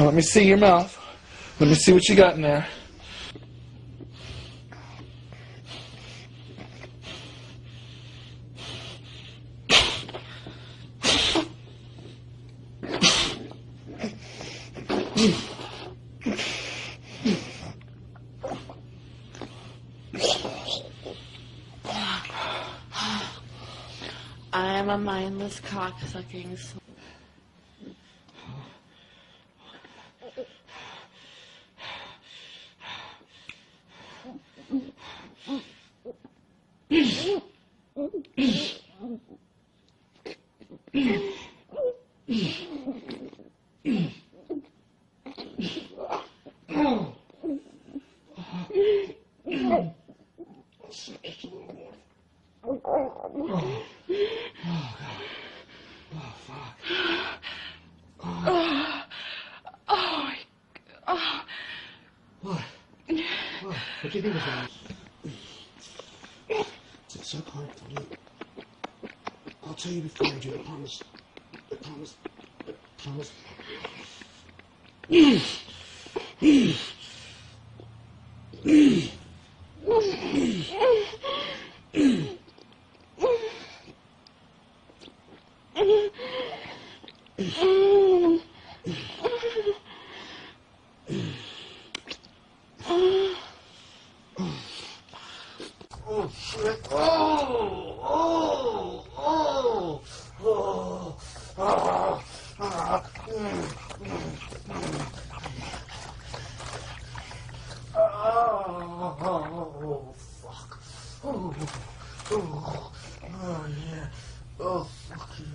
Oh, let me see your mouth. Let me see what you got in there. I am a mindless cocksucking. s- Oh, oh, What? You of? It's so hard to do. I'll tell you before I do, I promise. I promise. I promise. Oh, shit. Oh, oh, oh, oh, ah, ah, mm, mm, mm. Oh, oh, fuck. Oh, oh, oh, yeah. Oh, fuck yeah.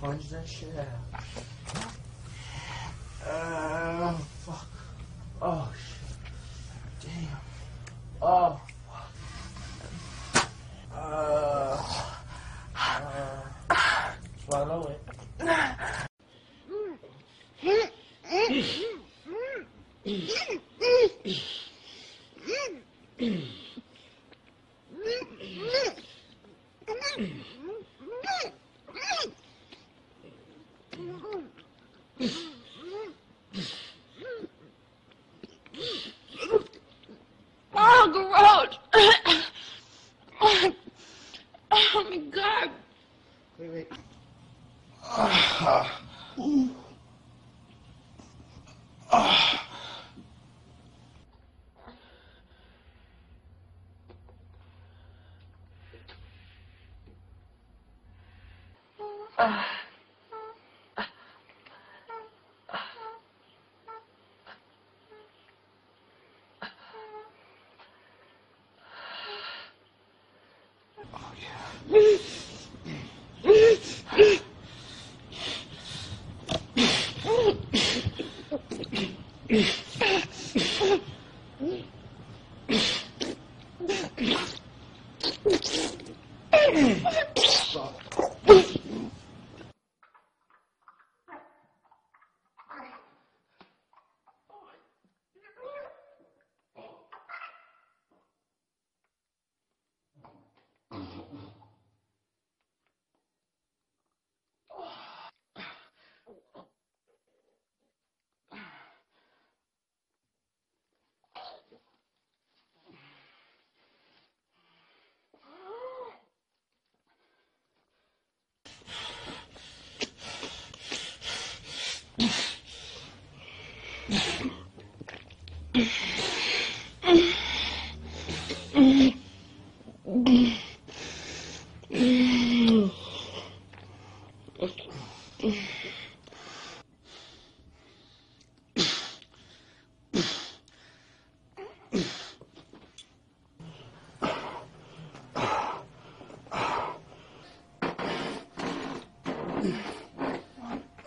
Punch that shit out. Oh, fuck. Oh, shit. Damn. Oh, uh, uh, swallow it. Oh gross! oh my god! Wait, wait. Oh Yeah.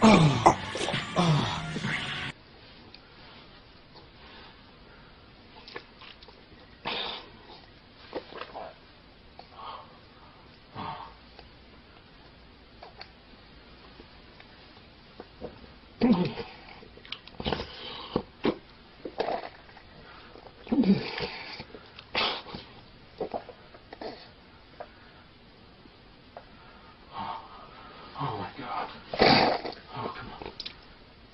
啊啊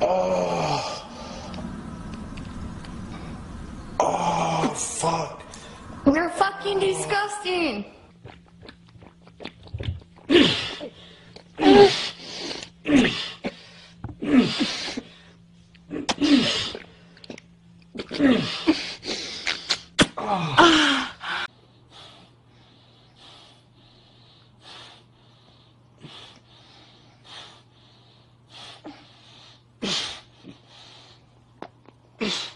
oh, fucking disgusting.